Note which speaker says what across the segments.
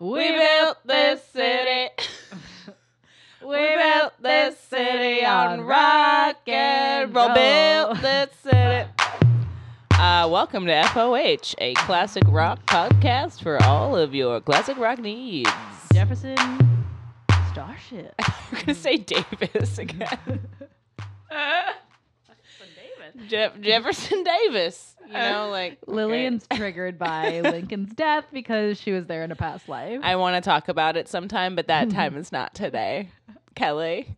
Speaker 1: We built this city. we built this city on rock and roll. Built this city. Uh, welcome to FOH, a classic rock podcast for all of your classic rock needs.
Speaker 2: Jefferson Starship.
Speaker 1: We're gonna say Davis again. Jeff- Jefferson Davis. You know, uh, like okay.
Speaker 2: Lillian's triggered by Lincoln's death because she was there in a past life.
Speaker 1: I want to talk about it sometime, but that time is not today. Kelly.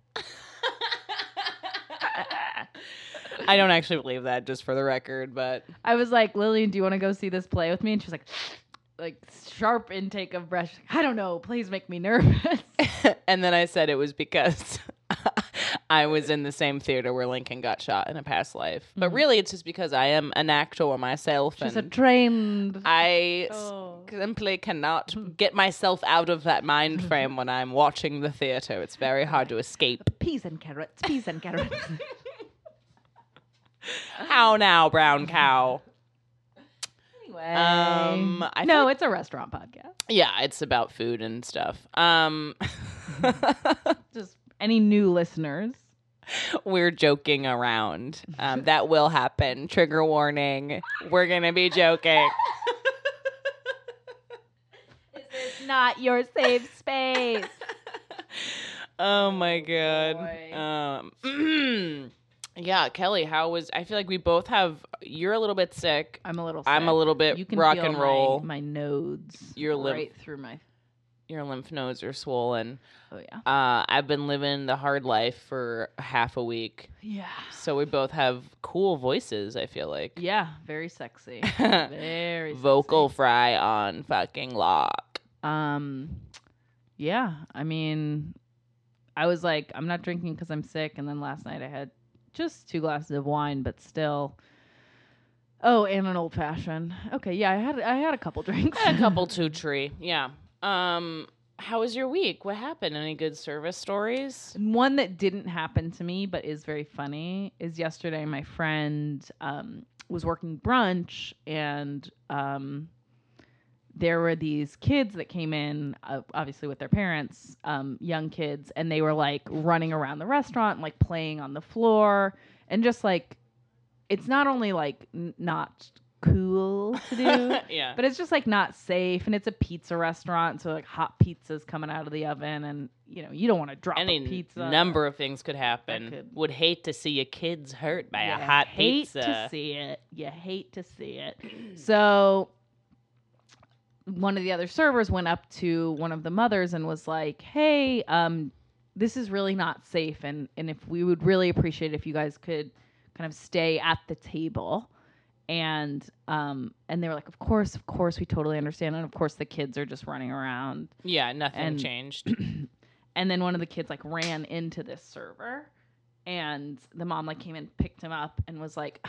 Speaker 1: I don't actually believe that, just for the record, but
Speaker 2: I was like, Lillian, do you want to go see this play with me? And she was like, like sharp intake of breath. Like, I don't know. Please make me nervous.
Speaker 1: and then I said it was because I was in the same theater where Lincoln got shot in a past life. But really, it's just because I am an actor myself,
Speaker 2: She's a trained.
Speaker 1: I
Speaker 2: Oh.
Speaker 1: simply cannot get myself out of that mind frame when I'm watching the theater. It's very hard to escape.
Speaker 2: peas and carrots. Peas and carrots.
Speaker 1: How now, brown cow?
Speaker 2: anyway,
Speaker 1: Um, I
Speaker 2: no, it's a restaurant podcast.
Speaker 1: Yeah, it's about food and stuff. Um,
Speaker 2: Just any new listeners.
Speaker 1: we're joking around. Um, that will happen. Trigger warning. We're gonna be joking.
Speaker 2: It's not your safe space.
Speaker 1: Oh my god.
Speaker 2: boy.
Speaker 1: Um, yeah, Kelly, how was? I feel like we both have. You're a little bit sick.
Speaker 2: I'm a little. Sick.
Speaker 1: I'm a little bit
Speaker 2: You can
Speaker 1: rock
Speaker 2: feel
Speaker 1: and
Speaker 2: my-
Speaker 1: roll.
Speaker 2: My, nodes.
Speaker 1: Your lymph-
Speaker 2: right through my.
Speaker 1: Your lymph nodes are swollen.
Speaker 2: Oh yeah.
Speaker 1: Uh, I've been living the hard life for half a week,
Speaker 2: Yeah.
Speaker 1: so we both have cool voices. I feel like
Speaker 2: Yeah. Very sexy. very
Speaker 1: vocal fry on fucking lock.
Speaker 2: Um. Yeah. I mean, I was like, I'm not drinking because I'm sick, and then last night I had just two glasses of wine, but still. Oh, and an old fashioned. Okay, yeah, I had I had a couple drinks.
Speaker 1: a couple two tree. Yeah. Um, how was your week? What happened? Any good service stories?
Speaker 2: One that didn't happen to me, but is very funny, is yesterday my friend um, was working brunch and um, there were these kids that came in, uh, obviously with their parents, um, young kids, and they were like running around the restaurant, like playing on the floor, and just like, it's not only like n- not cool to do.
Speaker 1: yeah.
Speaker 2: But it's just like not safe, and it's a pizza restaurant, so like hot pizza's coming out of the oven, and you know you don't want to drop
Speaker 1: Any
Speaker 2: a pizza.
Speaker 1: number of things could happen.
Speaker 2: could-
Speaker 1: Would hate to see your kids hurt by a hot
Speaker 2: hate
Speaker 1: pizza.
Speaker 2: to see it. You hate to see it. so one of the other servers went up to one of the mothers and was like, "Hey, um, this is really not safe, and and if we would really appreciate if you guys could kind of stay at the table." And um and they were like, of course, of course, we totally understand, and of course the kids are just running around.
Speaker 1: yeah, nothing
Speaker 2: And-
Speaker 1: changed.
Speaker 2: and then one of the kids like ran into this server and the mom like came and picked him up and was like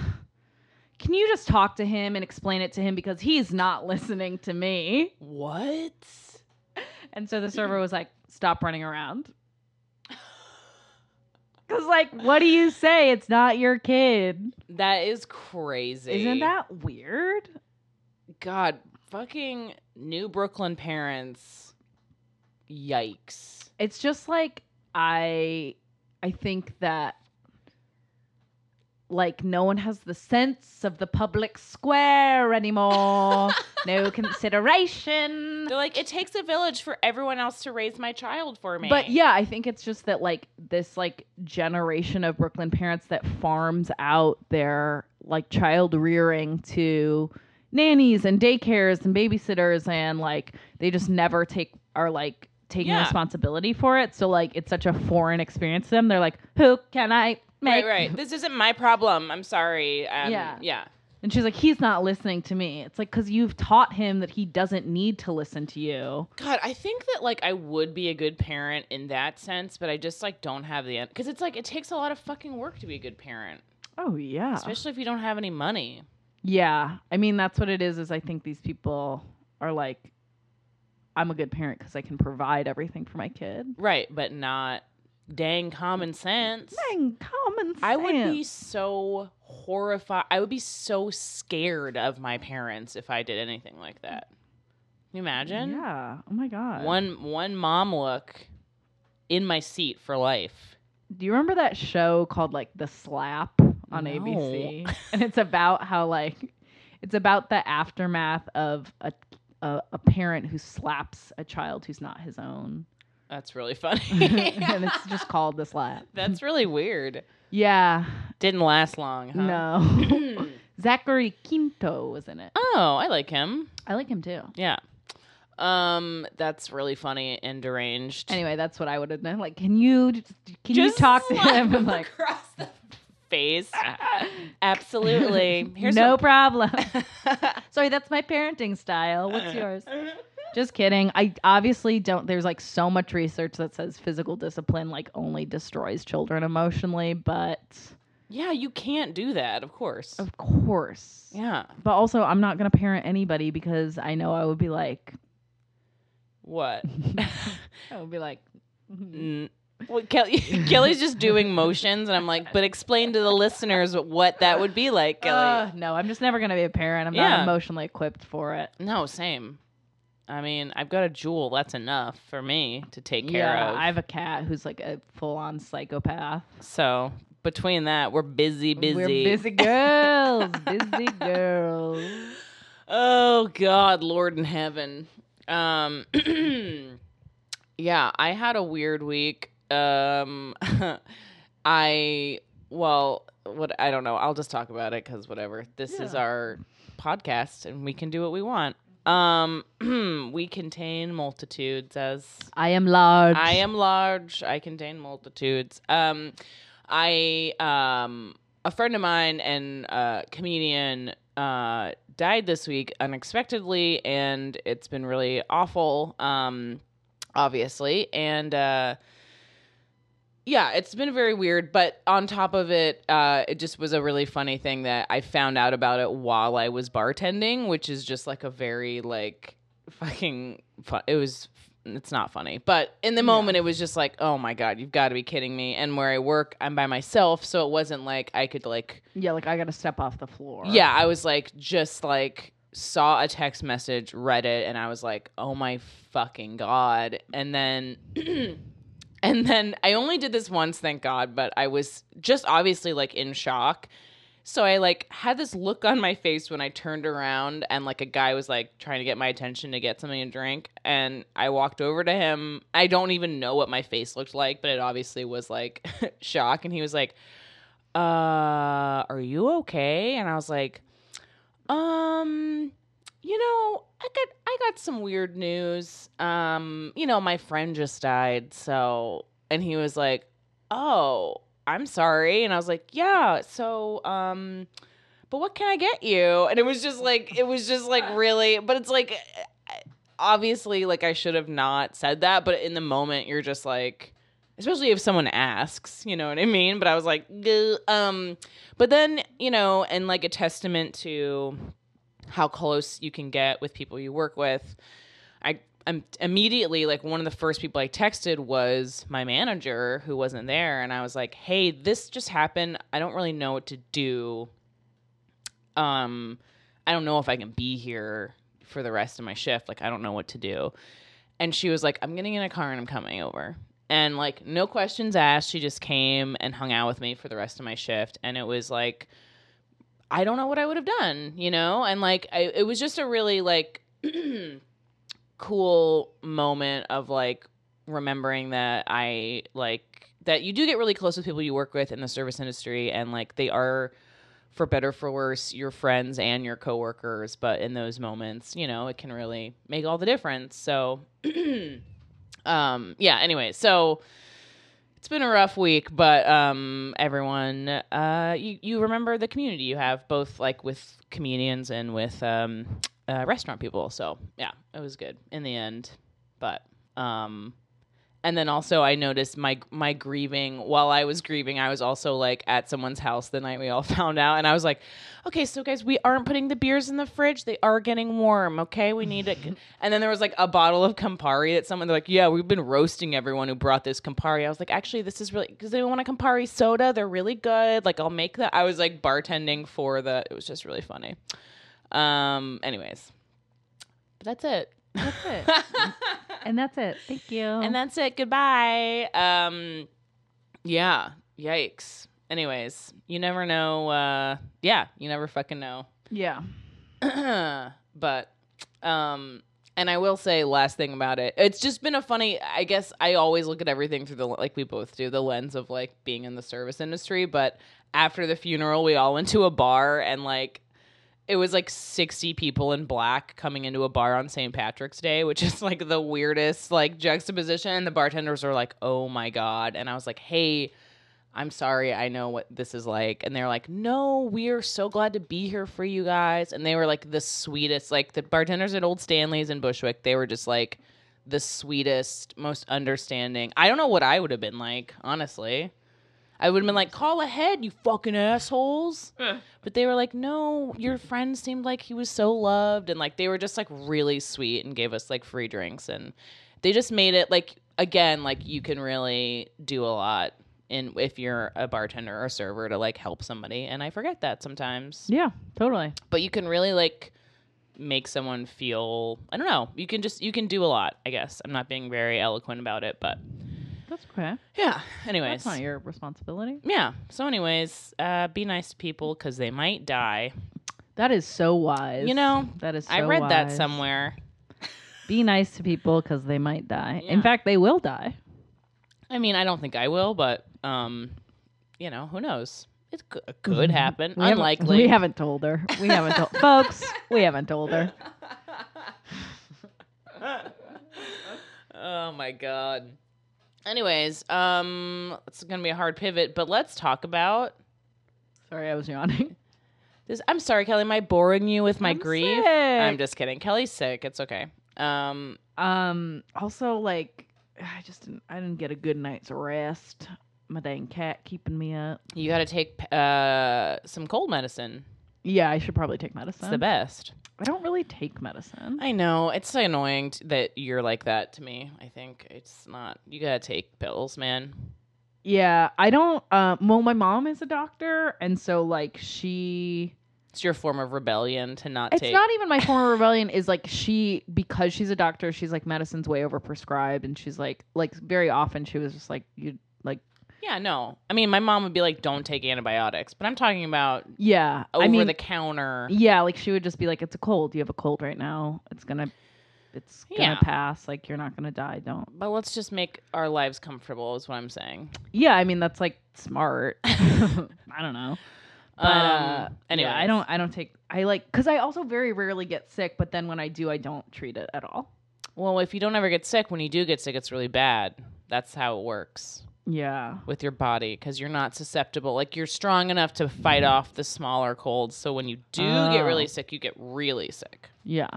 Speaker 2: can you just talk to him and explain it to him because he's not listening to me
Speaker 1: what?
Speaker 2: and so the server was like stop running around because like what do you say it's not your kid
Speaker 1: That is crazy.
Speaker 2: isn't that weird
Speaker 1: God, fucking New Brooklyn parents. Yikes.
Speaker 2: it's just like i i think that like no one has the sense of the public square anymore no consideration
Speaker 1: They're like, it takes a village for everyone else to raise my child for me.
Speaker 2: but yeah i think it's just that like this like generation of brooklyn parents that farms out their like child rearing to nannies and daycares and babysitters and like they just never take are like taking
Speaker 1: Yeah.
Speaker 2: responsibility for it so like it's such a foreign experience to them they're like who can i make
Speaker 1: Right, right. This isn't my problem. I'm sorry. Um,
Speaker 2: Yeah.
Speaker 1: Yeah.
Speaker 2: and she's like he's not listening to me it's like because you've taught him that he doesn't need to listen to you
Speaker 1: God, I think that like I would be a good parent in that sense, but I just like don't have the end because it's like it takes a lot of fucking work to be a good parent,
Speaker 2: oh yeah
Speaker 1: especially if you don't have any money.
Speaker 2: Yeah, I mean that's what it is. Is I think these people are like, I'm a good parent because I can provide everything for my kid.
Speaker 1: Right, but not dang common sense.
Speaker 2: Dang, common sense.
Speaker 1: I would be so horrified. I would be so scared of my parents if I did anything like that. you imagine?
Speaker 2: Yeah. Oh my god.
Speaker 1: One one mom look in my seat for life.
Speaker 2: Do you remember that show called like The Slap on
Speaker 1: No.
Speaker 2: ABC? And it's about how like it's about the aftermath of a a, a parent who slaps a child who's not his own.
Speaker 1: That's really funny.
Speaker 2: and it's just called The Slap.
Speaker 1: That's really weird.
Speaker 2: Yeah.
Speaker 1: Didn't last long, huh?
Speaker 2: No. Zachary Quinto was in it.
Speaker 1: oh, I like him.
Speaker 2: I like him too.
Speaker 1: Yeah. Um, that's really funny and deranged.
Speaker 2: Anyway, that's what I would have done. Like, can you can you
Speaker 1: Just
Speaker 2: talk to
Speaker 1: slap
Speaker 2: him? And like,
Speaker 1: across the face. Absolutely. Here's
Speaker 2: no
Speaker 1: what-
Speaker 2: problem. Sorry, that's my parenting style. What's yours? Just kidding. I obviously don't. There's like so much research that says physical discipline like only destroys children emotionally, but
Speaker 1: yeah, you can't do that, of course.
Speaker 2: of course.
Speaker 1: Yeah.
Speaker 2: But also, I'm not gonna parent anybody because I know I would be like,
Speaker 1: What?
Speaker 2: I would be like,
Speaker 1: Mm. Well, Kelly, Kelly's just doing motions, and I'm like, but explain to the listeners what that would be like, Kelly.
Speaker 2: "Uh, no, I'm just never gonna be a parent. I'm
Speaker 1: Yeah.
Speaker 2: not emotionally equipped for it.
Speaker 1: no, same. I mean, I've got a jewel. That's enough for me to take care
Speaker 2: yeah,
Speaker 1: of.
Speaker 2: I have a cat who's like a full-on psychopath.
Speaker 1: so between that, we're busy, busy.
Speaker 2: We're busy girls, busy girls.
Speaker 1: Oh God, Lord in heaven. Um Yeah, I had a weird week. Um I well, what I don't know. I'll just talk about it cuz whatever. This is our podcast and we can do what we want. Um we contain multitudes as
Speaker 2: I am large.
Speaker 1: I am large. I contain multitudes. Um, I um, a friend of mine and uh, comedian uh, died this week unexpectedly, and it's been really awful. Um, obviously, and uh, yeah, it's been very weird. But on top of it, uh, it just was a really funny thing that I found out about it while I was bartending, which is just like a very like fucking fun. It was. It's not funny, but in the moment, it was just like, oh my god, you've got to be kidding me. And where I work, I'm by myself, so it wasn't like I could like
Speaker 2: yeah, like I got to step off the floor.
Speaker 1: yeah, I was like, just like saw a text message, read it, and I was like, oh my fucking god. And then, and then I only did this once, thank God, but I was just obviously like in shock. So I like had this look on my face when I turned around and like a guy was like trying to get my attention to get something to drink and I walked over to him. I don't even know what my face looked like, but it obviously was like shock and he was like, "Uh, are you okay?" And I was like, "Um, you know, I got I got some weird news. Um, you know, my friend just died, so." And he was like, "Oh, I'm sorry." And I was like, "Yeah, so um but what can I get you?" And it was just like it was just like really, but it's like obviously like I should have not said that, but in the moment you're just like especially if someone asks, you know what I mean? But I was like, "Gah," um but then, you know, and like a testament to how close you can get with people you work with. I I'm immediately like one of the first people I texted was my manager who wasn't there and I was like, "Hey, this just happened. I don't really know what to do. Um I don't know if I can be here for the rest of my shift. Like I don't know what to do." And she was like, "I'm getting in a car and I'm coming over." And like no questions asked, she just came and hung out with me for the rest of my shift and it was like I don't know what I would have done, you know? And like I, it was just a really like cool moment of like remembering that I like that you do get really close with people you work with in the service industry and like they are for better for worse your friends and your coworkers, but in those moments, you know, it can really make all the difference. So um yeah, anyway, so it's been a rough week, but um, everyone, uh, you you remember the community you have both like with comedians and with um, uh, restaurant people. So yeah, it was good in the end. But um, and then also I noticed my my grieving while I was grieving, I was also like at someone's house the night we all found out, and I was like, okay, so guys, we aren't putting the beers in the fridge; they are getting warm. Okay, we need it. and then there was like a bottle of Campari that someone they're like, yeah, we've been roasting everyone who brought this Campari. I was like, actually, this is really because they want a Campari soda. They're really good. Like I'll make that. I was like bartending for the. It was just really funny. Um. Anyways, but that's it.
Speaker 2: That's it. and that's it. Thank you.
Speaker 1: and that's it. Goodbye. Um, yeah. Yikes. Anyways, you never know. Uh, yeah, you never fucking know.
Speaker 2: yeah.
Speaker 1: but, um, and I will say last thing about it. It's just been a funny. I guess I always look at everything through the like we both do the lens of like being in the service industry. But after the funeral, we all went to a bar and like it was like 60 people in black coming into a bar on St. Patrick's Day, which is like the weirdest like juxtaposition. And the bartenders were like, "Oh my god!" And I was like, "Hey." I'm sorry, I know what this is like. And they're like, no, we are so glad to be here for you guys. And they were like the sweetest, like the bartenders at Old Stanley's in Bushwick, they were just like the sweetest, most understanding. I don't know what I would have been like, honestly. I would have been like, call ahead, you fucking assholes. But they were like, no, your friend seemed like he was so loved. And like, they were just like really sweet and gave us like free drinks. And they just made it like, again, like you can really do a lot in if you're a bartender or a server to like help somebody. And I forget that sometimes.
Speaker 2: Yeah, totally.
Speaker 1: But you can really like make someone feel, I don't know, you can just, you can do a lot, I guess. I'm not being very eloquent about it, but
Speaker 2: That's okay.
Speaker 1: yeah. Anyways.
Speaker 2: That's not your responsibility.
Speaker 1: yeah. So, anyways, uh, be nice to people because they might die.
Speaker 2: That is so wise.
Speaker 1: You know,
Speaker 2: that is. So
Speaker 1: I read that somewhere.
Speaker 2: Be nice to people because they might die.
Speaker 1: Yeah.
Speaker 2: In fact, they will die.
Speaker 1: I mean, I don't think I will, but um, you know, who knows? It could, could happen.
Speaker 2: We haven't-
Speaker 1: Unlikely.
Speaker 2: We haven't told her. We haven't told folks. We haven't told her.
Speaker 1: oh my god. Anyways, um, it's gonna be a hard pivot, but let's talk about
Speaker 2: Sorry, I was yawning.
Speaker 1: this. I'm sorry, Kelly. Am I boring you with my
Speaker 2: I'm
Speaker 1: grief?
Speaker 2: sick.
Speaker 1: I'm just kidding. Kelly's sick. It's okay. Um,
Speaker 2: Um. Also, like, I just didn't. I didn't get a good night's rest. My dang cat keeping me up.
Speaker 1: you got to take uh some cold medicine.
Speaker 2: Yeah, I should probably take medicine.
Speaker 1: It's the best.
Speaker 2: I don't really take medicine.
Speaker 1: I know it's so annoying t- that you're like that to me. I think it's not. You gotta take pills, man.
Speaker 2: yeah, I don't. Um. Well, my mom is a doctor, and so like she.
Speaker 1: It's your form of rebellion to not
Speaker 2: It's
Speaker 1: take.
Speaker 2: not even my form of rebellion. Is like she because she's a doctor. She's like medicine's way overprescribed, and she's like like very often she was just like you
Speaker 1: yeah, no. I mean, my mom would be like, "Don't take antibiotics," but I'm talking about
Speaker 2: yeah.
Speaker 1: over
Speaker 2: I mean,
Speaker 1: the counter.
Speaker 2: yeah, like she would just be like, "It's a cold. You have a cold right now. It's gonna, it's gonna
Speaker 1: Yeah.
Speaker 2: pass. Like you're not gonna die. Don't."
Speaker 1: But let's just make our lives comfortable. Is what I'm saying.
Speaker 2: Yeah, I mean that's like smart. I don't know. But uh,
Speaker 1: anyway,
Speaker 2: yeah, I don't. I don't take. I like because I also very rarely get sick. But then when I do, I don't treat it at all.
Speaker 1: Well, if you don't ever get sick, when you do get sick, it's really bad. That's how it works
Speaker 2: Yeah.
Speaker 1: with your body because you're not susceptible. Like you're strong enough to fight off the smaller colds. So when you do get really
Speaker 2: Oh.
Speaker 1: sick, you get really sick.
Speaker 2: Yeah.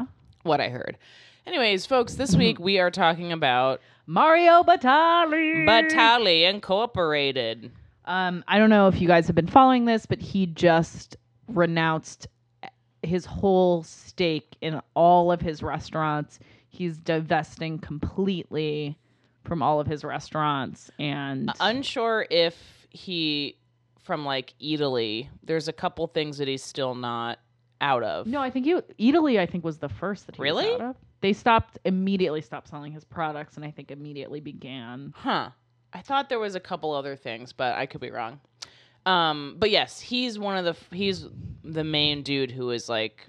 Speaker 1: What I heard. Anyways, folks, this week we are talking about
Speaker 2: Mario Batali.
Speaker 1: Batali Incorporated.
Speaker 2: Um, I don't know if you guys have been following this, but he just renounced his whole stake in all of his restaurants. He's divesting completely from all of his restaurants and
Speaker 1: Unsure if he from like Eataly. There's a couple things that he's still not out of.
Speaker 2: No, I think you Eataly I think was the first that he was
Speaker 1: Really?
Speaker 2: out of. They stopped immediately stopped selling his products and I think immediately began
Speaker 1: Huh. I thought there was a couple other things, but I could be wrong. Um, but yes, he's one of the he's the main dude who is like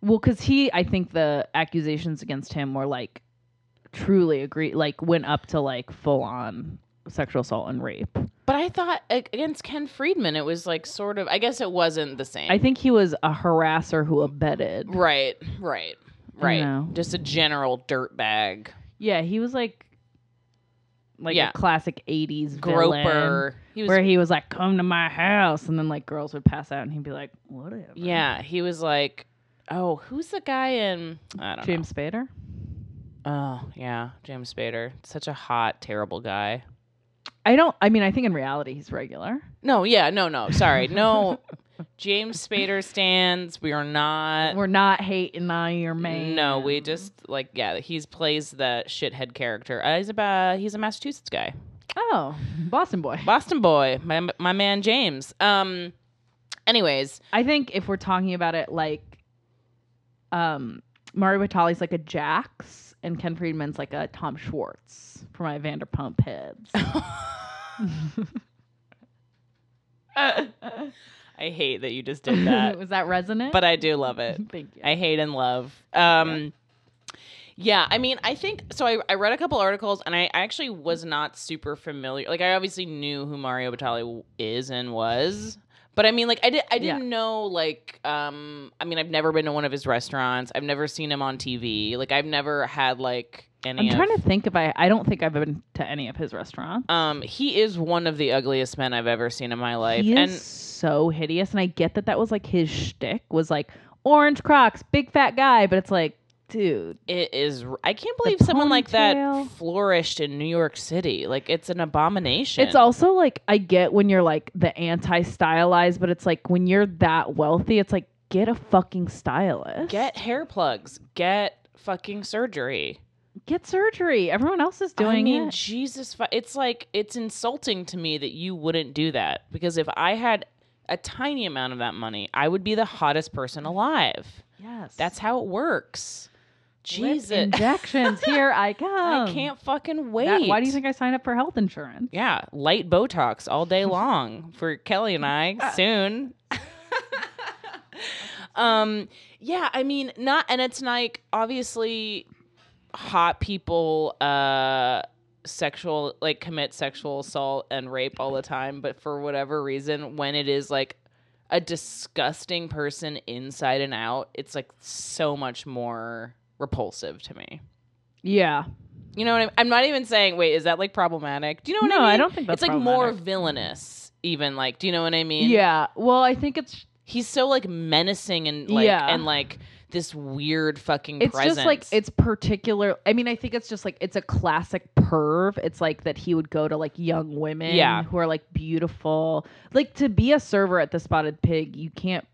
Speaker 2: Well, because he, I think the accusations against him were like truly agree, like went up to like full on sexual assault and rape.
Speaker 1: but I thought against Ken Friedman it was like sort of I guess it wasn't the same.
Speaker 2: I think he was a harasser who abetted.
Speaker 1: right, right. Right. Just a general dirt bag.
Speaker 2: Yeah, he was like, like
Speaker 1: Yeah.
Speaker 2: a classic '80s
Speaker 1: Groper. He was
Speaker 2: where he was like, "Come to my house," and then like girls would pass out, and he'd be like, "Whatever."
Speaker 1: Yeah, he was like Oh, who's the guy in I don't
Speaker 2: James Spader.
Speaker 1: Oh, yeah, James Spader. Such a hot, terrible guy.
Speaker 2: I don't. I mean, I think in reality he's regular.
Speaker 1: No, yeah, no, no. Sorry. No. James Spader stands. We are not
Speaker 2: We're not hating on your man.
Speaker 1: No, we just like yeah, he's plays the shithead character. Uh, he's about he's a Massachusetts guy.
Speaker 2: Oh, Boston boy.
Speaker 1: Boston boy, my my man James. Um anyways,
Speaker 2: I think if we're talking about it like um Mario Batali's like a Jax, and Ken Friedman's like a Tom Schwartz for my Vanderpump heads.
Speaker 1: I hate that you just did that,
Speaker 2: Was that resonant?
Speaker 1: but I do love it.
Speaker 2: thank you.
Speaker 1: I hate and love. Um, yeah, I mean, I think so. I, I read a couple articles, and I actually was not super familiar. Like, I obviously knew who Mario Batali is and was, but I mean, like, I did. I didn't know. Like, um, I mean, I've never been to one of his restaurants. I've never seen him on TV. Like, I've never had like any.
Speaker 2: I'm trying to think if I. I don't think I've been to any of his restaurants.
Speaker 1: Um, he is one of the ugliest men I've ever seen in my life,
Speaker 2: he is
Speaker 1: and
Speaker 2: so hideous, and I get that that was like his shtick was like orange Crocs, big fat guy, but it's like, dude,
Speaker 1: It is. I can't believe someone like that
Speaker 2: ponytail.
Speaker 1: flourished in New York City. Like it's an abomination.
Speaker 2: It's also like I get when you're like the anti-stylized, but it's like when you're that wealthy, it's like get a fucking stylist.
Speaker 1: get hair plugs. Get fucking surgery.
Speaker 2: get surgery. Everyone else is doing it.
Speaker 1: I mean,
Speaker 2: it.
Speaker 1: Jesus. fu- It's like it's insulting to me that you wouldn't do that because if I had a tiny amount of that money, I would be the hottest person alive.
Speaker 2: Yes.
Speaker 1: That's how it works. Jesus.
Speaker 2: injections. Here I come.
Speaker 1: I can't fucking wait.
Speaker 2: That- why do you think I signed up for health insurance?
Speaker 1: Yeah, light Botox all day long for Kelly and I soon. um, yeah, I mean, not, and it's like obviously hot people, uh, sexual like commit sexual assault and rape all the time, but for whatever reason, when it is like a disgusting person inside and out, it's like so much more repulsive to me.
Speaker 2: Yeah.
Speaker 1: You know what I mean? I'm not even saying, wait, is that like problematic? Do you know what
Speaker 2: No,
Speaker 1: I mean?
Speaker 2: No, I don't think that's
Speaker 1: It's like more villainous, even like, do you know what I mean?
Speaker 2: Yeah. Well, I think it's
Speaker 1: He's so like menacing and like
Speaker 2: Yeah.
Speaker 1: and like this weird fucking
Speaker 2: it's
Speaker 1: presence.
Speaker 2: just like it's particular. I mean, I think it's just like it's a classic perv. It's like that he would go to like young women
Speaker 1: Yeah.
Speaker 2: who are like beautiful. Like to be a server at the Spotted Pig, you can't.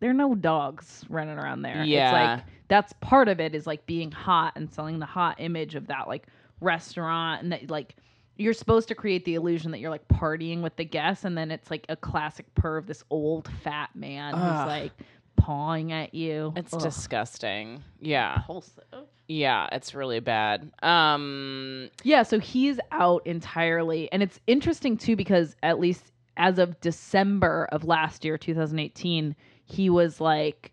Speaker 2: There are no dogs running around there.
Speaker 1: Yeah.
Speaker 2: It's like that's part of it is like being hot and selling the hot image of that like restaurant and that like you're supposed to create the illusion that you're like partying with the guests and then it's like a classic perv this old fat man
Speaker 1: Ugh.
Speaker 2: who's like pawing at you
Speaker 1: it's
Speaker 2: Ugh.
Speaker 1: disgusting. Yeah.
Speaker 2: repulsive
Speaker 1: Yeah, it's really bad. Um
Speaker 2: Yeah, so he's out entirely. And it's interesting too because at least as of December of last year, 2018, he was like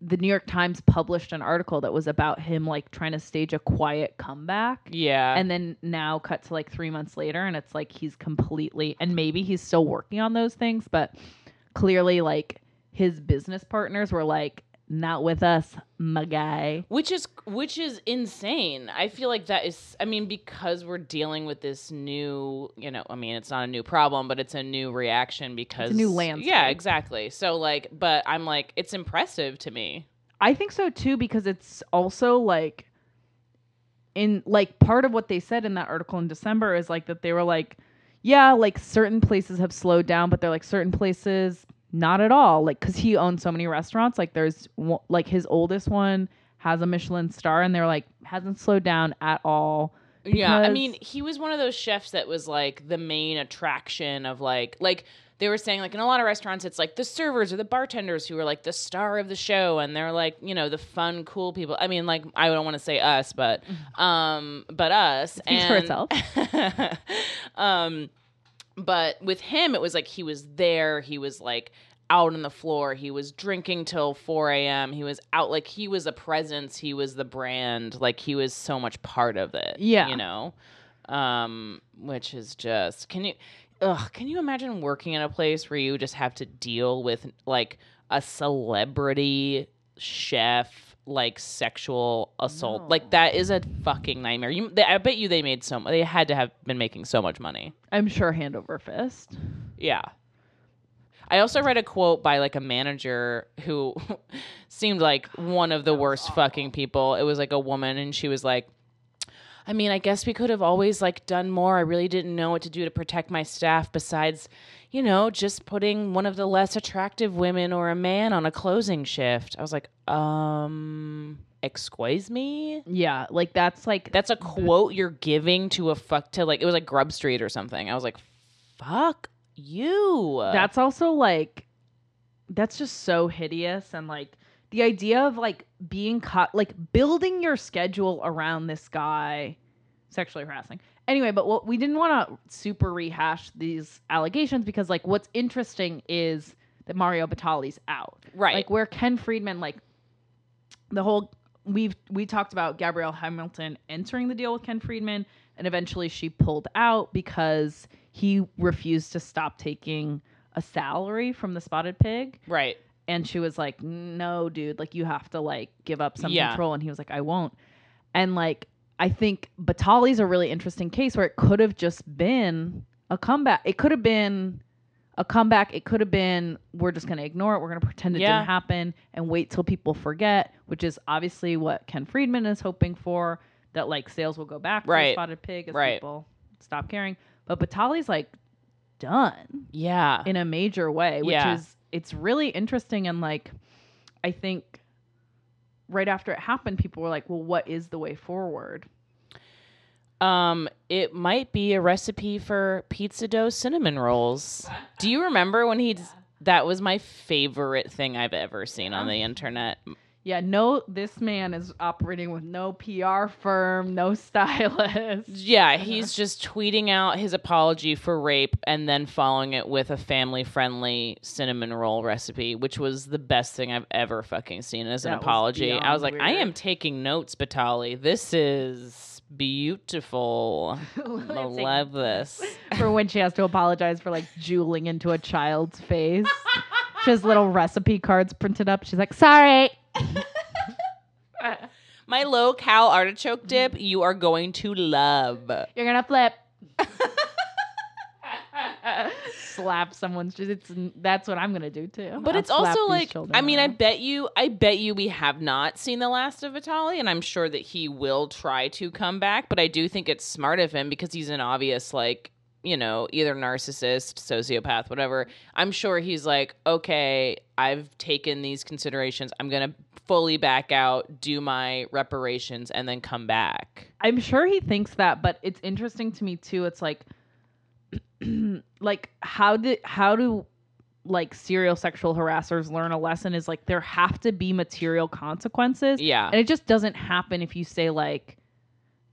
Speaker 2: the New York Times published an article that was about him like trying to stage a quiet comeback.
Speaker 1: yeah.
Speaker 2: And then now cut to like 3 months later and it's like he's completely and maybe he's still working on those things, but clearly like his business partners were like not with us, my guy.
Speaker 1: which is which is insane i feel like that is i mean because we're dealing with this new you know i mean it's not a new problem but it's a new reaction because
Speaker 2: new landscape.
Speaker 1: yeah exactly so like but i'm like it's impressive to me
Speaker 2: I think so too because it's also like in like part of what they said in that article in December is like that they were like yeah, like certain places have slowed down, but they're like certain places not at all. Like cuz he owns so many restaurants, like there's like his oldest one has a Michelin star and they're like hasn't slowed down at all.
Speaker 1: yeah i mean he was one of those chefs that was like the main attraction of like like they were saying like in a lot of restaurants it's like the servers or the bartenders who are like the star of the show and they're like you know the fun cool people i mean like i don't want to say us but um but us
Speaker 2: Speaks for itself.
Speaker 1: um but with him it was like he was there he was like out on the floor he was drinking till 4 a.m he was out like he was a presence he was the brand like he was so much part of it
Speaker 2: Yeah.
Speaker 1: you know um which is just can you ugh can you imagine working in a place where you just have to deal with like a celebrity chef like sexual assault
Speaker 2: No.
Speaker 1: like that is a fucking nightmare you they, i bet you they made so they had to have been making so much money
Speaker 2: I'm sure hand over fist.
Speaker 1: yeah. I also read a quote by like a manager who seemed like one of the worst fucking people. It was like a woman and she was like I mean, I guess we could have always like done more. I really didn't know what to do to protect my staff besides, you know, just putting one of the less attractive women or a man on a closing shift. I was like, um, excuse me?
Speaker 2: Yeah, like that's like
Speaker 1: That's a quote you're giving to a fuck to like it was like Grub Street or something. I was like, fuck you.
Speaker 2: that's also like that's just so hideous and like the idea of like being caught, like building your schedule around this guy sexually harassing. Anyway, but what we didn't want to super rehash these allegations because like what's interesting is that Mario Batali's out.
Speaker 1: Right.
Speaker 2: Like where Ken Friedman like the whole we've we talked about Gabrielle Hamilton entering the deal with Ken Friedman and eventually she pulled out because he refused to stop taking a salary from the spotted pig
Speaker 1: right.
Speaker 2: and she was like no dude like you have to like give up some
Speaker 1: Yeah.
Speaker 2: control and he was like i won't and like i think batali's a really interesting case where it could have just been a comeback it could have been a comeback it could have been we're just going to ignore it we're going to pretend it
Speaker 1: Yeah.
Speaker 2: didn't happen and wait till people forget which is obviously what ken friedman is hoping for that like sales will go back to
Speaker 1: Right.
Speaker 2: the spotted pig as
Speaker 1: Right.
Speaker 2: people stop caring but batali's like done
Speaker 1: Yeah.
Speaker 2: in a major way, which
Speaker 1: Yeah.
Speaker 2: is it's really interesting and like I think right after it happened people were like, "Well, what is the way forward?"
Speaker 1: Um, it might be a recipe for pizza dough cinnamon rolls. Do you remember when he? That was my favorite thing I've ever seen on the internet.
Speaker 2: Yeah, no this man is operating with no PR firm, no stylist.
Speaker 1: Yeah, he's just tweeting out his apology for rape and then following it with a family-friendly cinnamon roll recipe, which was the best thing I've ever fucking seen as an
Speaker 2: That was
Speaker 1: apology. I was like, I am taking notes, Batali. This is beautiful. I love this.
Speaker 2: for when she has to apologize for like jeweling into a child's face. she has little recipe cards printed up. She's like, "Sorry."
Speaker 1: My low cal artichoke dip, mm. you are going to love.
Speaker 2: You're gonna flip. Slap someone's. It's that's what I'm gonna do too.
Speaker 1: But
Speaker 2: I'll
Speaker 1: it's also like I mean, I bet you I bet you we have not seen the last of Batali and I'm sure that he will try to come back, but I do think it's smart of him because he's an obvious like, you know, either narcissist, sociopath, whatever. I'm sure he's like, "Okay, I've taken these considerations. I'm going to fully back out, do my reparations and then come back."
Speaker 2: I'm sure he thinks that, but it's interesting to me too. It's like, like how did how do like serial sexual harassers learn a lesson? Is like there have to be material consequences,
Speaker 1: Yeah.
Speaker 2: and it just doesn't happen if you say like,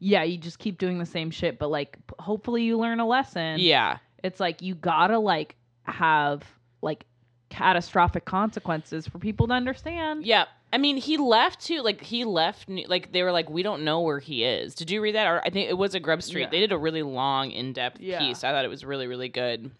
Speaker 2: yeah, you just keep doing the same shit, but like p- hopefully you learn a lesson.
Speaker 1: Yeah.
Speaker 2: it's like you gotta like have like catastrophic consequences for people to understand.
Speaker 1: Yeah. I mean, he left too. Like he left. New- Like they were like, we don't know where he is. Did you read that? Or I think it was a Grub Street.
Speaker 2: Yeah.
Speaker 1: They did a really long, in depth
Speaker 2: Yeah.
Speaker 1: piece. I thought it was really, really good.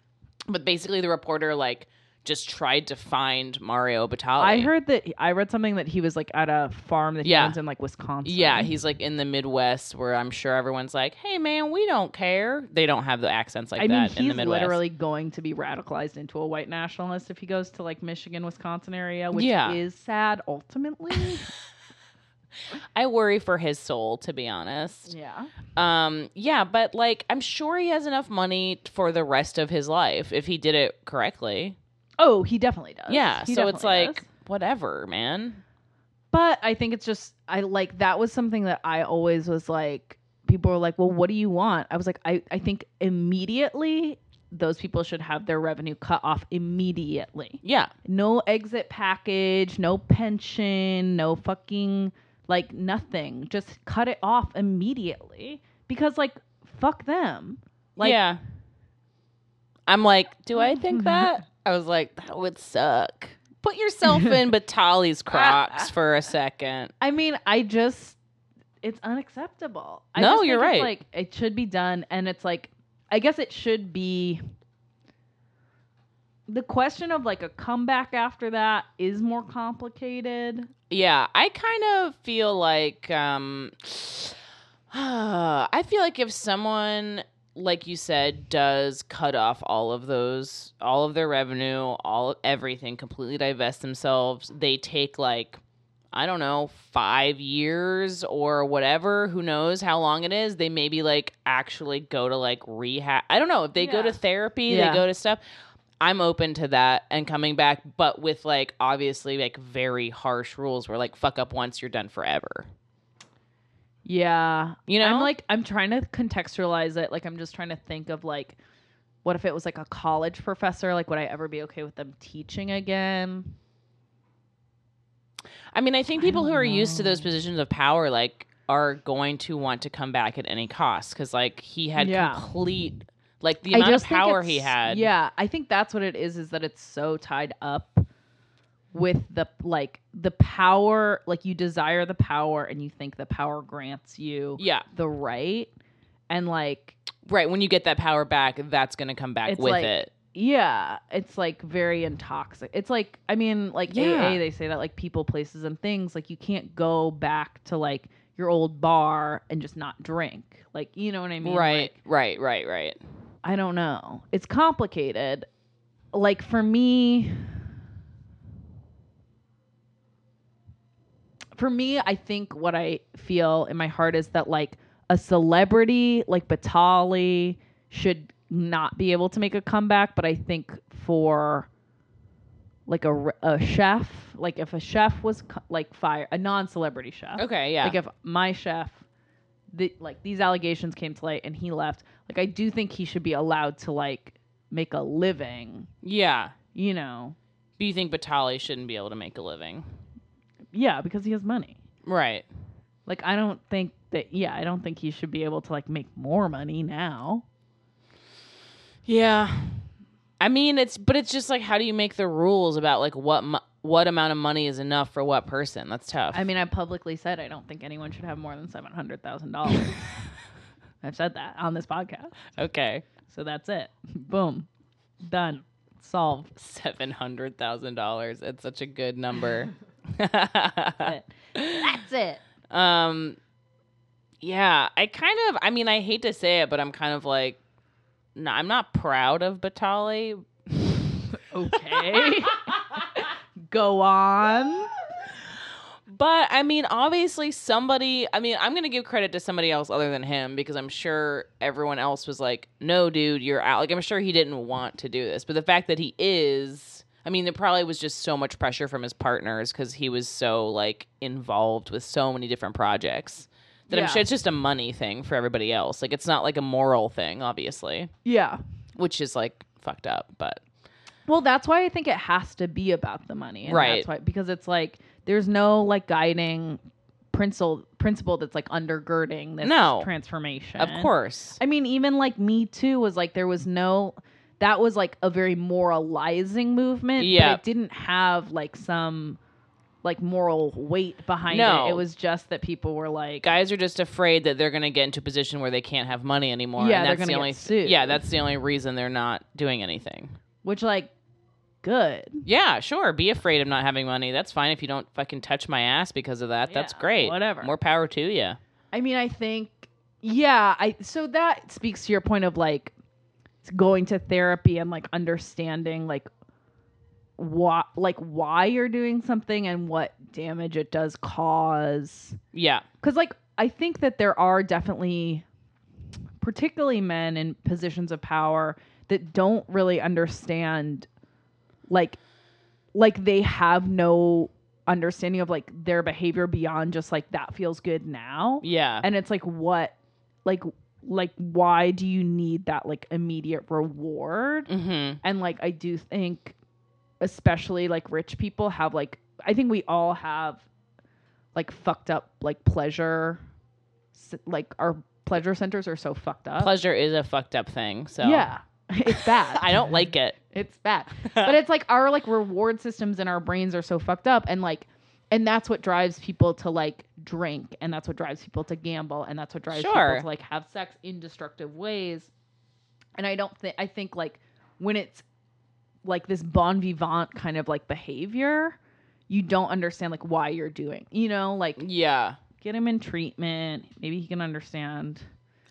Speaker 1: But basically, the reporter like just tried to find Mario Batali.
Speaker 2: I heard that I read something that he was like at a farm that he
Speaker 1: Yeah.
Speaker 2: owns in like Wisconsin.
Speaker 1: Yeah, he's like in the Midwest, where I'm sure everyone's like, "Hey, man, we don't care." They don't have the accents like
Speaker 2: I mean,
Speaker 1: that in the
Speaker 2: he's
Speaker 1: Midwest.
Speaker 2: literally going to be radicalized into a white nationalist if he goes to like Michigan, Wisconsin area, which
Speaker 1: Yeah.
Speaker 2: is sad ultimately.
Speaker 1: I worry for his soul, to be honest.
Speaker 2: yeah.
Speaker 1: Um, yeah, but like, I'm sure he has enough money for the rest of his life if he did it correctly.
Speaker 2: Oh, he definitely does.
Speaker 1: Yeah,
Speaker 2: He
Speaker 1: so it's
Speaker 2: definitely
Speaker 1: like
Speaker 2: does.
Speaker 1: whatever, man.
Speaker 2: But I think it's just I like that was something that I always was like people were like, "Well, what do you want?" I was like, I I think immediately those people should have their revenue cut off immediately.
Speaker 1: Yeah,
Speaker 2: No exit package, no pension, no fucking like nothing. Just cut it off immediately because like fuck them. Like
Speaker 1: yeah. I'm like, do I think that? I was like, that would suck. Put yourself in Batali's Crocs for a second.
Speaker 2: I mean, I just it's unacceptable. I
Speaker 1: No,
Speaker 2: just
Speaker 1: you're
Speaker 2: it's,
Speaker 1: right.
Speaker 2: Like it should be done, and it's like I guess it should be. The question of like a comeback after that is more complicated.
Speaker 1: Yeah, I kind of feel like um I feel like if someone like you said does cut off all of those all of their revenue, all everything completely divest themselves, they take like I don't know, 5 years or whatever, who knows how long it is. They maybe like actually go to like rehab. I don't know, if they go to therapy,
Speaker 2: Yeah.
Speaker 1: they go to stuff. I'm open to that and coming back, but with like obviously like very harsh rules where like fuck up once, you're done forever.
Speaker 2: Yeah,
Speaker 1: You know?
Speaker 2: I'm like I'm trying to contextualize it. Like I'm just trying to think of like, what if it was like a college professor? Like, would I ever be okay with them teaching again?
Speaker 1: I mean, I think people who
Speaker 2: don't
Speaker 1: are used to those positions of power, like, are going to want to come back at any cost because, like, he had
Speaker 2: Yeah.
Speaker 1: complete, like, the
Speaker 2: I
Speaker 1: amount of power he had.
Speaker 2: Yeah, I think that's what it is. Is that it's so tied up with the like the power. Like you desire the power, and you think the power grants you
Speaker 1: Yeah.
Speaker 2: the right, and like
Speaker 1: Right. When you get that power back, that's going to come back with
Speaker 2: like-
Speaker 1: it.
Speaker 2: yeah, it's like very intoxic. It's like I mean, like
Speaker 1: Yeah.
Speaker 2: AA, they say that like people, places, and things. Like you can't go back to like your old bar and just not drink. Like you know what I mean?
Speaker 1: right.
Speaker 2: Like,
Speaker 1: right. Right. Right.
Speaker 2: I don't know. It's complicated. Like for me For me, I think what I feel in my heart is that like a celebrity like Batali should not be able to make a comeback, but I think for like a, a chef, like if a chef was co- like fire, a non-celebrity chef.
Speaker 1: Okay. Yeah.
Speaker 2: Like if my chef, the, like these allegations came to light and he left, like I do think he should be allowed to like make a living.
Speaker 1: yeah.
Speaker 2: You know,
Speaker 1: But you think Batali shouldn't be able to make a living?
Speaker 2: Yeah, because he has money.
Speaker 1: Right.
Speaker 2: Like I don't think that. Yeah, I don't think he should be able to like make more money now.
Speaker 1: Yeah. I mean, it's but it's just like how do you make the rules about like what mo- what amount of money is enough for what person? That's tough.
Speaker 2: I mean, I publicly said I don't think anyone should have more than seven hundred thousand dollars. I've said that on this podcast,
Speaker 1: okay.
Speaker 2: so that's it. Boom, done, solved.
Speaker 1: Seven hundred thousand dollars. It's such a good number.
Speaker 2: That's it.
Speaker 1: um, yeah, I kind of. I mean, I hate to say it, but I'm kind of like, no, I'm not proud of Batali.
Speaker 2: Okay. Go on.
Speaker 1: But I mean, obviously, somebody. I mean, I'm going to give credit to somebody else other than him because I'm sure everyone else was like, no, dude, you're out. Like, I'm sure he didn't want to do this. But the fact that he is. I mean, there probably was just so much pressure from his partners because he was so, like, involved with so many different projects that I'm sure it's just a money thing for everybody else. Like, it's not like a moral thing, obviously,
Speaker 2: Yeah.
Speaker 1: which is, like, fucked up. But
Speaker 2: Well, that's why I think it has to be about the money. And
Speaker 1: Right.
Speaker 2: That's why because it's like there's no like guiding principle principle that's like undergirding this
Speaker 1: No.
Speaker 2: transformation.
Speaker 1: of course.
Speaker 2: I mean, even like Me Too was like there was no that was like a very moralizing movement.
Speaker 1: Yeah.
Speaker 2: But it didn't have like some like moral weight behind
Speaker 1: No.
Speaker 2: it. It was just that people were like
Speaker 1: guys are just afraid that they're going to get into a position where they can't have money anymore.
Speaker 2: Yeah,
Speaker 1: and
Speaker 2: they're
Speaker 1: that's the only
Speaker 2: get sued.
Speaker 1: yeah, that's the only reason they're not doing anything.
Speaker 2: which like good.
Speaker 1: Yeah, sure, be afraid of not having money. That's fine if you don't fucking touch my ass because of that. That's great.
Speaker 2: whatever.
Speaker 1: More power to you.
Speaker 2: I mean, I think, yeah, I so that speaks to your point of like going to therapy and like understanding like what like why you're doing something and what damage it does cause.
Speaker 1: Yeah.
Speaker 2: Because like I think that there are definitely, particularly men in positions of power that don't really understand, like, like they have no understanding of like their behavior beyond just like that feels good now
Speaker 1: Yeah.
Speaker 2: and it's like what like like why do you need that like immediate reward
Speaker 1: mhm.
Speaker 2: and like i do think especially like rich people have like i think we all have like fucked up like pleasure like our pleasure centers are so fucked up
Speaker 1: Pleasure is a fucked up thing. So
Speaker 2: yeah it's bad
Speaker 1: I don't like it.
Speaker 2: it's bad but it's like our like reward systems in our brains are so fucked up and like and that's what drives people to like drink and that's what drives people to gamble and that's what drives
Speaker 1: Sure.
Speaker 2: people to like have sex in destructive ways and i don't think i think like when it's like this bon vivant kind of like behavior you don't understand like why you're doing you know like
Speaker 1: yeah.
Speaker 2: get him in treatment maybe he can understand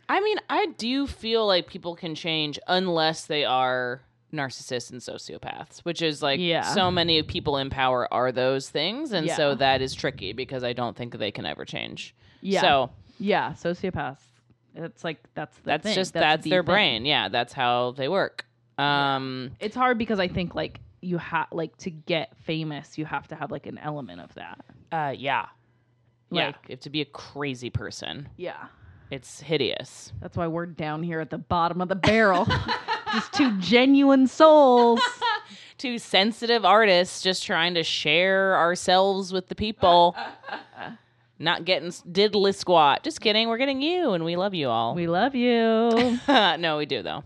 Speaker 1: I mean, I do feel like people can change unless they are narcissists and sociopaths, which is like
Speaker 2: Yeah.
Speaker 1: so many people in power are those things. And so that is tricky because I don't think they can ever change.
Speaker 2: yeah
Speaker 1: So
Speaker 2: yeah sociopaths it's like that's the
Speaker 1: that's
Speaker 2: thing.
Speaker 1: just that's,
Speaker 2: the
Speaker 1: their
Speaker 2: thing.
Speaker 1: brain. Yeah, that's how they work. Um
Speaker 2: it's hard because I think like you have like to get famous, you have to have like an element of that.
Speaker 1: uh yeah. yeah,
Speaker 2: Like-
Speaker 1: you have to be a crazy person.
Speaker 2: Yeah,
Speaker 1: It's hideous.
Speaker 2: that's why we're down here at the bottom of the barrel, just two genuine souls.
Speaker 1: two sensitive artists just trying to share ourselves with the people. Not getting diddly squat. Just kidding. We're getting you, and we love you all.
Speaker 2: We love you.
Speaker 1: no, we do though.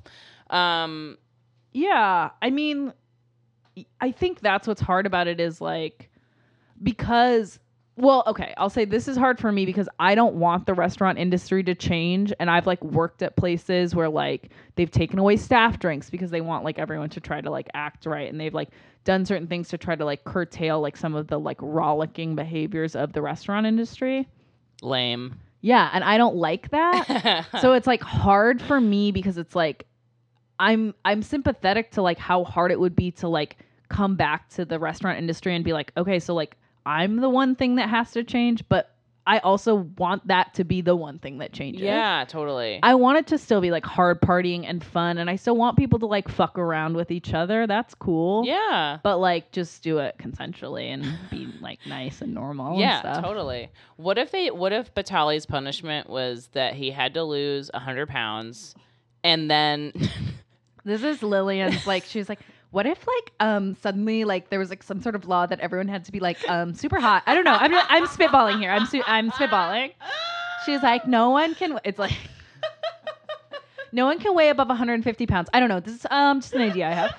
Speaker 1: Um,
Speaker 2: yeah, I mean, I think that's what's hard about it is like because well, okay, I'll say this is hard for me because I don't want the restaurant industry to change and I've like worked at places where like they've taken away staff drinks because they want like everyone to try to like act right and they've like done certain things to try to like curtail like some of the like rollicking behaviors of the restaurant industry.
Speaker 1: lame.
Speaker 2: Yeah, and I don't like that. so it's like hard for me because it's like I'm I'm sympathetic to like how hard it would be to like come back to the restaurant industry and be like, okay, so like I'm the one thing that has to change, but I also want that to be the one thing that changes.
Speaker 1: yeah, totally.
Speaker 2: I want it to still be like hard partying and fun and I still want people to like fuck around with each other. That's cool.
Speaker 1: yeah.
Speaker 2: But like just do it consensually and be like nice and normal. and
Speaker 1: Yeah,
Speaker 2: stuff.
Speaker 1: totally. What if they? What if Batali's punishment was that he had to lose hundred pounds, and then
Speaker 2: This is Lillian's like she was like, what if like um suddenly like there was like some sort of law that everyone had to be like um super hot? I don't know. I'm I'm spitballing here. I'm su- I'm spitballing. She's like, no one can. It's like. No one can weigh above 150 pounds. I don't know. This is um just an idea I have.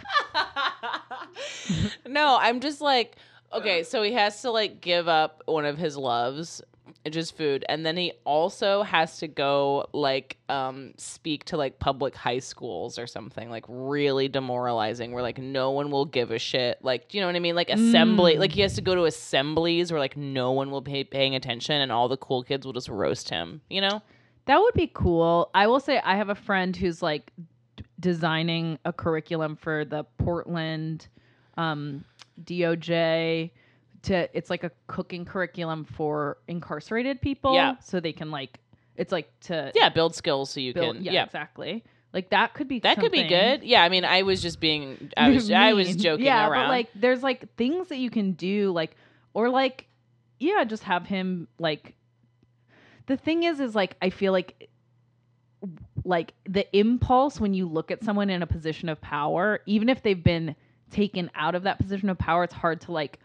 Speaker 1: no, I'm just like, okay, so he has to like give up one of his loves, just food, and then he also has to go like um speak to like public high schools or something like really demoralizing where like no one will give a shit. Like, do you know what I mean? Like assembly,
Speaker 2: Mm.
Speaker 1: like he has to go to assemblies where like no one will be paying attention and all the cool kids will just roast him, you know?
Speaker 2: That would be cool. I will say I have a friend who's like d- designing a curriculum for the Portland um, DOJ. To it's like a cooking curriculum for incarcerated people.
Speaker 1: Yeah.
Speaker 2: so they can like it's like to
Speaker 1: Yeah, build skills so you
Speaker 2: build.
Speaker 1: can
Speaker 2: yeah,
Speaker 1: yeah.
Speaker 2: exactly. Like that could be
Speaker 1: That could be good. Yeah, I mean, I was just being, I was, I was joking
Speaker 2: yeah,
Speaker 1: around.
Speaker 2: but like there's like things that you can do, like or like yeah, just have him like. The thing is, is like I feel like like the impulse when you look at someone in a position of power, even if they've been taken out of that position of power, it's hard to like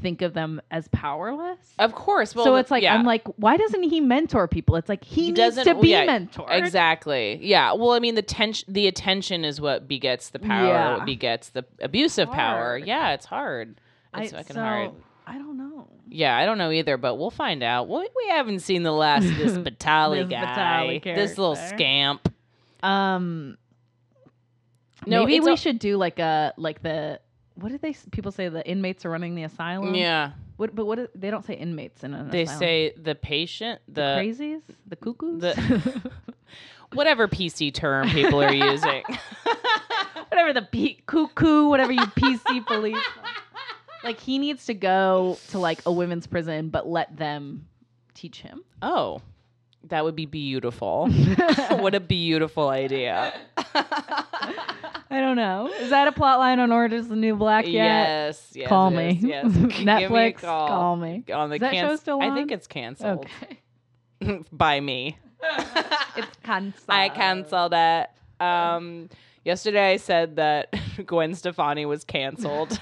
Speaker 2: think of them as powerless.
Speaker 1: of course. Well,
Speaker 2: so it's like
Speaker 1: yeah.
Speaker 2: I'm like, why doesn't he mentor people? It's like he,
Speaker 1: He
Speaker 2: needs
Speaker 1: doesn't
Speaker 2: to be
Speaker 1: yeah,
Speaker 2: mentored.
Speaker 1: Exactly. Yeah. Well, I mean, the tension, the attention is what begets the power.
Speaker 2: Yeah.
Speaker 1: What begets the abuse of power. Yeah, it's hard. It's
Speaker 2: I,
Speaker 1: fucking
Speaker 2: so,
Speaker 1: hard.
Speaker 2: I don't know.
Speaker 1: Yeah, I don't know either, but we'll find out. We, we haven't seen the last of this Batali
Speaker 2: This
Speaker 1: guy,
Speaker 2: Batali
Speaker 1: this little scamp.
Speaker 2: Um,
Speaker 1: No,
Speaker 2: maybe we
Speaker 1: a-
Speaker 2: should do like a like the what did they s- people say the inmates are running the asylum?
Speaker 1: Yeah,
Speaker 2: What, but what they don't say inmates in an asylum.
Speaker 1: they
Speaker 2: asylum.
Speaker 1: say the patient,
Speaker 2: the
Speaker 1: the,
Speaker 2: crazies, the cuckoos,
Speaker 1: the- whatever PC term people are using.
Speaker 2: whatever the P- cuckoo, whatever you PC police. like he needs to go to like a women's prison, but let them teach him.
Speaker 1: oh, that would be beautiful. what a beautiful idea.
Speaker 2: I don't know. Is that a plot line on Orange is the New Black yet?
Speaker 1: Yes, yes.
Speaker 2: Call me.
Speaker 1: is, Yes. Give me a
Speaker 2: Netflix,
Speaker 1: call.
Speaker 2: call me.
Speaker 1: On the
Speaker 2: Is that show
Speaker 1: canc-
Speaker 2: still
Speaker 1: I think it's canceled
Speaker 2: Okay.
Speaker 1: by me.
Speaker 2: It's canceled.
Speaker 1: I canceled it. Um, yesterday I said that Gwen Stefani was canceled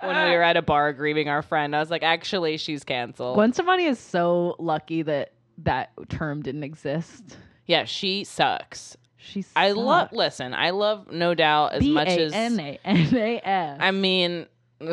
Speaker 1: when we were at a bar grieving our friend. I was like, actually, she's canceled.
Speaker 2: Gwen Stefani is so lucky that that term didn't exist.
Speaker 1: yeah, she sucks.
Speaker 2: She's
Speaker 1: I love. Listen, I love No Doubt as much as.
Speaker 2: N A N A S.
Speaker 1: I mean,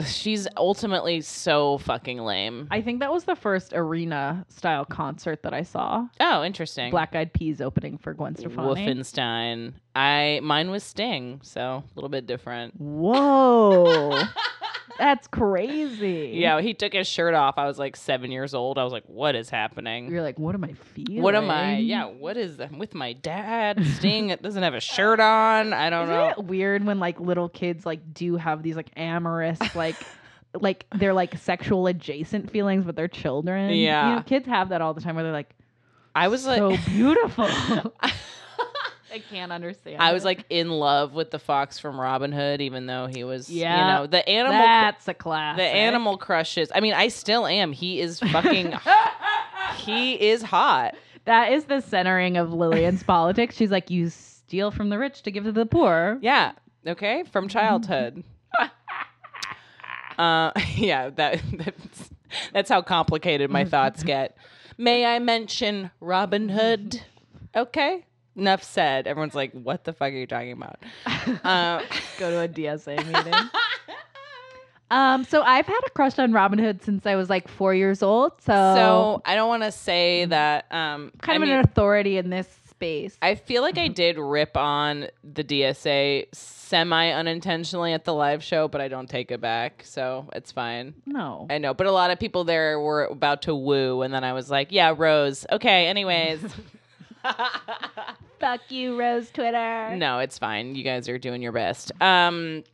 Speaker 1: she's ultimately so fucking lame.
Speaker 2: I think that was the first arena style concert that I saw.
Speaker 1: oh, interesting.
Speaker 2: Black Eyed Peas opening for Gwen Stefani.
Speaker 1: Wolfenstein. I mine was Sting, so a little bit different.
Speaker 2: Whoa, that's crazy.
Speaker 1: Yeah, he took his shirt off. I was like seven years old. I was like, "What is happening?
Speaker 2: you're like, what am I feeling?
Speaker 1: What am I? Yeah, what is that? with my dad? Sting doesn't have a shirt on. I don't
Speaker 2: Isn't
Speaker 1: know.
Speaker 2: it weird when like little kids like do have these like amorous like like they're like sexual adjacent feelings with their children?
Speaker 1: Yeah.
Speaker 2: you know, kids have that all the time where they're like
Speaker 1: I was like,
Speaker 2: so beautiful. I can't understand.
Speaker 1: I was like in love with the fox from Robin Hood, even though he was,
Speaker 2: Yeah,
Speaker 1: you know, the animal.
Speaker 2: That's a class.
Speaker 1: the animal crushes. I mean, I still am. He is fucking. he is hot.
Speaker 2: That is the centering of Lillian's politics. She's like, you steal from the rich to give to the poor.
Speaker 1: Yeah. Okay. From childhood. Uh, yeah, that that's, that's how complicated my thoughts get. May I mention Robin Hood? Okay. Enough said. Everyone's like, "What the fuck are you talking about?" Uh,
Speaker 2: Go to a DSA meeting. um, so I've had a crush on Robin Hood since I was like four years old. So,
Speaker 1: so I don't want to say that. Um,
Speaker 2: kind
Speaker 1: I
Speaker 2: of
Speaker 1: mean,
Speaker 2: an authority in this space.
Speaker 1: I feel like I did rip on the DSA semi unintentionally at the live show, but I don't take it back, so it's fine.
Speaker 2: no.
Speaker 1: I know, but a lot of people there were about to woo, and then I was like, "Yeah, Rose. Okay, anyways."
Speaker 2: Fuck you, Rose Twitter.
Speaker 1: no, it's fine. You guys are doing your best. Um,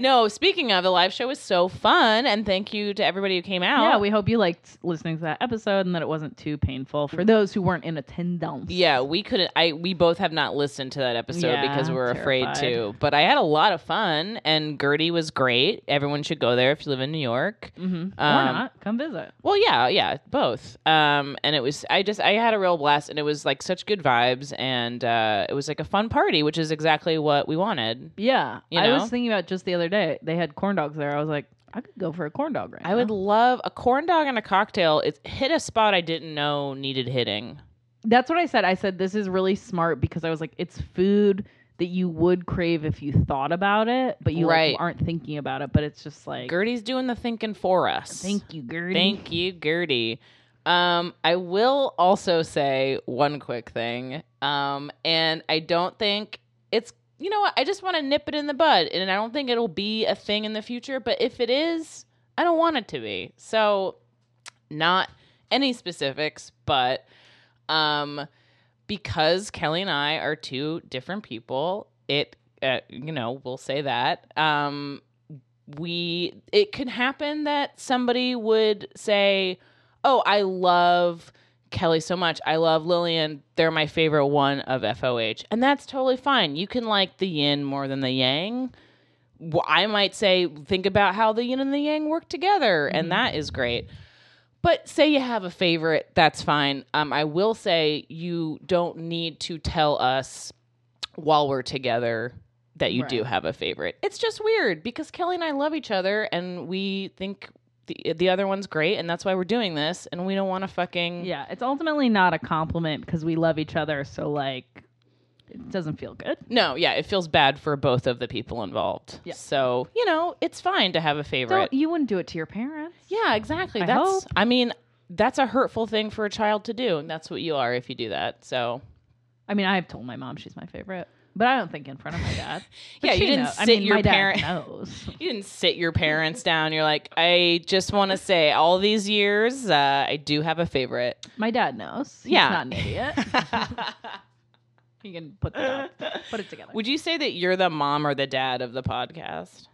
Speaker 1: no, speaking of, the live show was so fun, and thank you to everybody who came out.
Speaker 2: Yeah, we hope you liked listening to that episode and that it wasn't too painful for those who weren't in attendance.
Speaker 1: Yeah, we couldn't. I we both have not listened to that episode
Speaker 2: Yeah,
Speaker 1: because we were afraid
Speaker 2: terrified.
Speaker 1: to. But I had a lot of fun, and Gertie was great. Everyone should go there if you live in New York.
Speaker 2: Mm-hmm. or
Speaker 1: Um,
Speaker 2: not. Come visit.
Speaker 1: Well, yeah, yeah, both. Um, and it was. I just I had a real blast, and it was like such good vibes, and uh, it was like a fun party, which is exactly what we wanted.
Speaker 2: Yeah.
Speaker 1: You
Speaker 2: I
Speaker 1: know?
Speaker 2: was thinking about just the other day, they had corn dogs there. I was like, I could go for a corn dog right
Speaker 1: I would love a corn dog and a cocktail. It hit a spot I didn't know needed hitting.
Speaker 2: That's what I said. I said, this is really smart because I was like, it's food that you would crave if you thought about it, but you like,
Speaker 1: Right.
Speaker 2: aren't thinking about it. But it's just like,
Speaker 1: Gertie's doing the thinking for us.
Speaker 2: thank you, Gertie.
Speaker 1: Thank you, Gertie. Um, I will also say one quick thing. Um, and I don't think it's you know what, I just want to nip it in the bud, and I don't think it'll be a thing in the future, but if it is, I don't want it to be. So not any specifics, but um because Kelly and I are two different people, it uh, you know, we'll say that. Um we it could happen that somebody would say, "Oh, I love Kelly so much. I love Lillian. They're my favorite one of FOH." And that's totally fine. You can like the yin more than the yang. I might say think about how the yin and the yang work together, and that is great. But say you have a favorite, that's fine. Um, I will say you don't need to tell us while we're together that you do have a favorite. It's just weird because Kelly and I love each other and we think the the other one's great and that's why we're doing this and we don't want to fucking
Speaker 2: Yeah, it's ultimately not a compliment because we love each other. So, like, it doesn't feel good.
Speaker 1: No, yeah, it feels bad for both of the people involved.
Speaker 2: Yeah.
Speaker 1: So, you know, it's fine to have a favorite.
Speaker 2: Don't, you wouldn't do it to your parents.
Speaker 1: yeah, exactly.
Speaker 2: I
Speaker 1: that's
Speaker 2: hope.
Speaker 1: I mean, that's a hurtful thing for a child to do, and that's what you are if you do that. So,
Speaker 2: I mean, I've told my mom she's my favorite, but I don't think in front of my dad.
Speaker 1: Yeah, you didn't
Speaker 2: know- I
Speaker 1: sit
Speaker 2: mean,
Speaker 1: your
Speaker 2: my dad
Speaker 1: parent-
Speaker 2: knows.
Speaker 1: You didn't sit your parents down. You're like, I just want to say, all these years, uh, I do have a favorite.
Speaker 2: My dad knows. He's
Speaker 1: Yeah.
Speaker 2: not an idiot. you can put that up, put it together.
Speaker 1: Would you say that you're the mom or the dad of the podcast?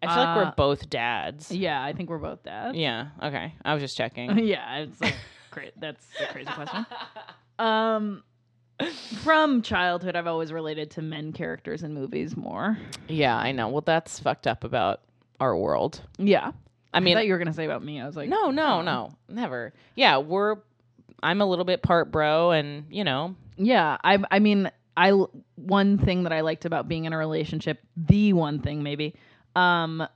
Speaker 1: I feel like
Speaker 2: Uh,
Speaker 1: we're both dads.
Speaker 2: yeah, I think we're both dads.
Speaker 1: Yeah. Okay. I was just checking.
Speaker 2: yeah, it's like that's a crazy question. Um, from childhood, I've always related to men characters in movies more.
Speaker 1: yeah, I know. Well, that's fucked up about our world.
Speaker 2: Yeah,
Speaker 1: I
Speaker 2: I
Speaker 1: mean,
Speaker 2: thought you were gonna say about me. I was like,
Speaker 1: no, no,
Speaker 2: oh.
Speaker 1: no, never. Yeah, we're. I'm a little bit part bro, and you know,
Speaker 2: Yeah, I I mean, I one thing that I liked about being in a relationship, the one thing maybe, um,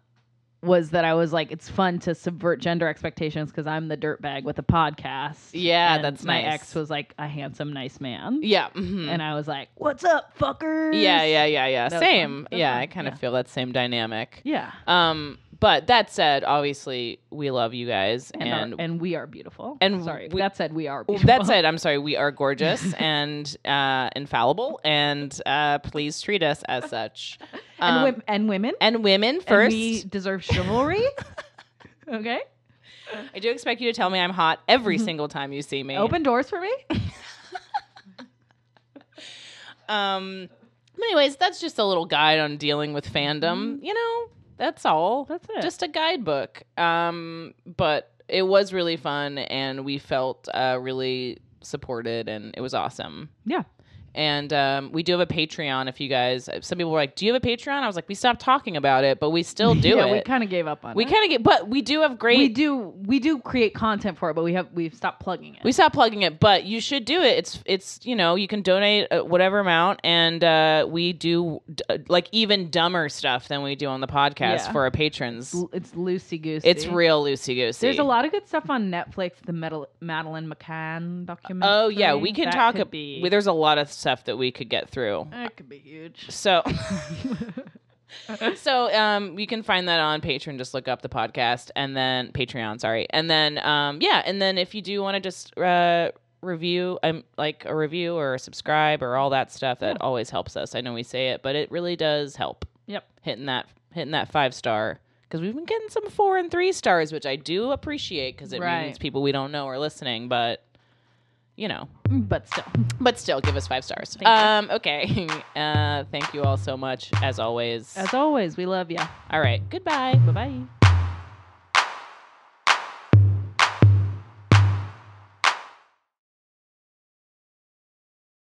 Speaker 2: was that I was like, it's fun to subvert gender expectations because I'm the dirtbag with a podcast.
Speaker 1: Yeah,
Speaker 2: and
Speaker 1: that's
Speaker 2: my
Speaker 1: nice.
Speaker 2: ex was like a handsome, nice man,
Speaker 1: yeah, mhm.
Speaker 2: and I was like, "What's up, fuckers?"
Speaker 1: yeah, yeah, yeah, yeah.
Speaker 2: That
Speaker 1: Same.
Speaker 2: fun. That was
Speaker 1: Yeah,
Speaker 2: fun.
Speaker 1: I kind of
Speaker 2: Yeah.
Speaker 1: feel that same dynamic.
Speaker 2: yeah.
Speaker 1: Um, but that said, obviously, we love you guys,
Speaker 2: And
Speaker 1: and,
Speaker 2: and we are beautiful.
Speaker 1: and
Speaker 2: sorry,
Speaker 1: we-
Speaker 2: that said, we are. Beautiful.
Speaker 1: that said, I'm sorry, we are gorgeous and uh, infallible, and uh, please treat us as such.
Speaker 2: and,
Speaker 1: Um,
Speaker 2: and women
Speaker 1: and women
Speaker 2: And
Speaker 1: first.
Speaker 2: we deserve chivalry. okay,
Speaker 1: I do expect you to tell me I'm hot every single time you see me.
Speaker 2: open doors for me.
Speaker 1: Um. Anyways, that's just a little guide on dealing with fandom. You know, that's all.
Speaker 2: That's it.
Speaker 1: Just a guidebook. Um. But it was really fun, and we felt uh, really supported, and it was awesome.
Speaker 2: yeah.
Speaker 1: And um, we do have a Patreon. If you guys, some people were like, "Do you have a Patreon?" I was like, "We stopped talking about it, but we still do
Speaker 2: yeah,
Speaker 1: it.
Speaker 2: we kind of gave up on
Speaker 1: We
Speaker 2: it.
Speaker 1: We kind of get, but we do have great.
Speaker 2: we do we do create content for it, but we have we've stopped plugging it.
Speaker 1: We stopped plugging it, but you should do it. It's it's you know you can donate uh, whatever amount, and uh, we do d- uh, like even dumber stuff than we do on the podcast
Speaker 2: Yeah.
Speaker 1: for our patrons.
Speaker 2: L- it's loosey goosey.
Speaker 1: It's real loosey goosey.
Speaker 2: There's a lot of good stuff on Netflix. The Medal- Madeleine McCann documentary.
Speaker 1: Oh yeah, we can
Speaker 2: That
Speaker 1: talk.
Speaker 2: Could
Speaker 1: ab-
Speaker 2: be,
Speaker 1: there's a lot of stuff that we could get through.
Speaker 2: that could be huge.
Speaker 1: So. so um you can find that on patreon just look up the podcast and then patreon sorry and then um yeah and then if you do want to just uh review um like a review or a subscribe or all that stuff that always helps us i know we say it but it really does help
Speaker 2: Yep.
Speaker 1: hitting that hitting that five star because we've been getting some four and three stars which i do appreciate because it
Speaker 2: Right.
Speaker 1: means people we don't know are listening but you know
Speaker 2: But still,
Speaker 1: but still give us five stars
Speaker 2: Thank you.
Speaker 1: um okay uh thank you all so much as always
Speaker 2: as always, we love you.
Speaker 1: all right goodbye
Speaker 2: Bye bye.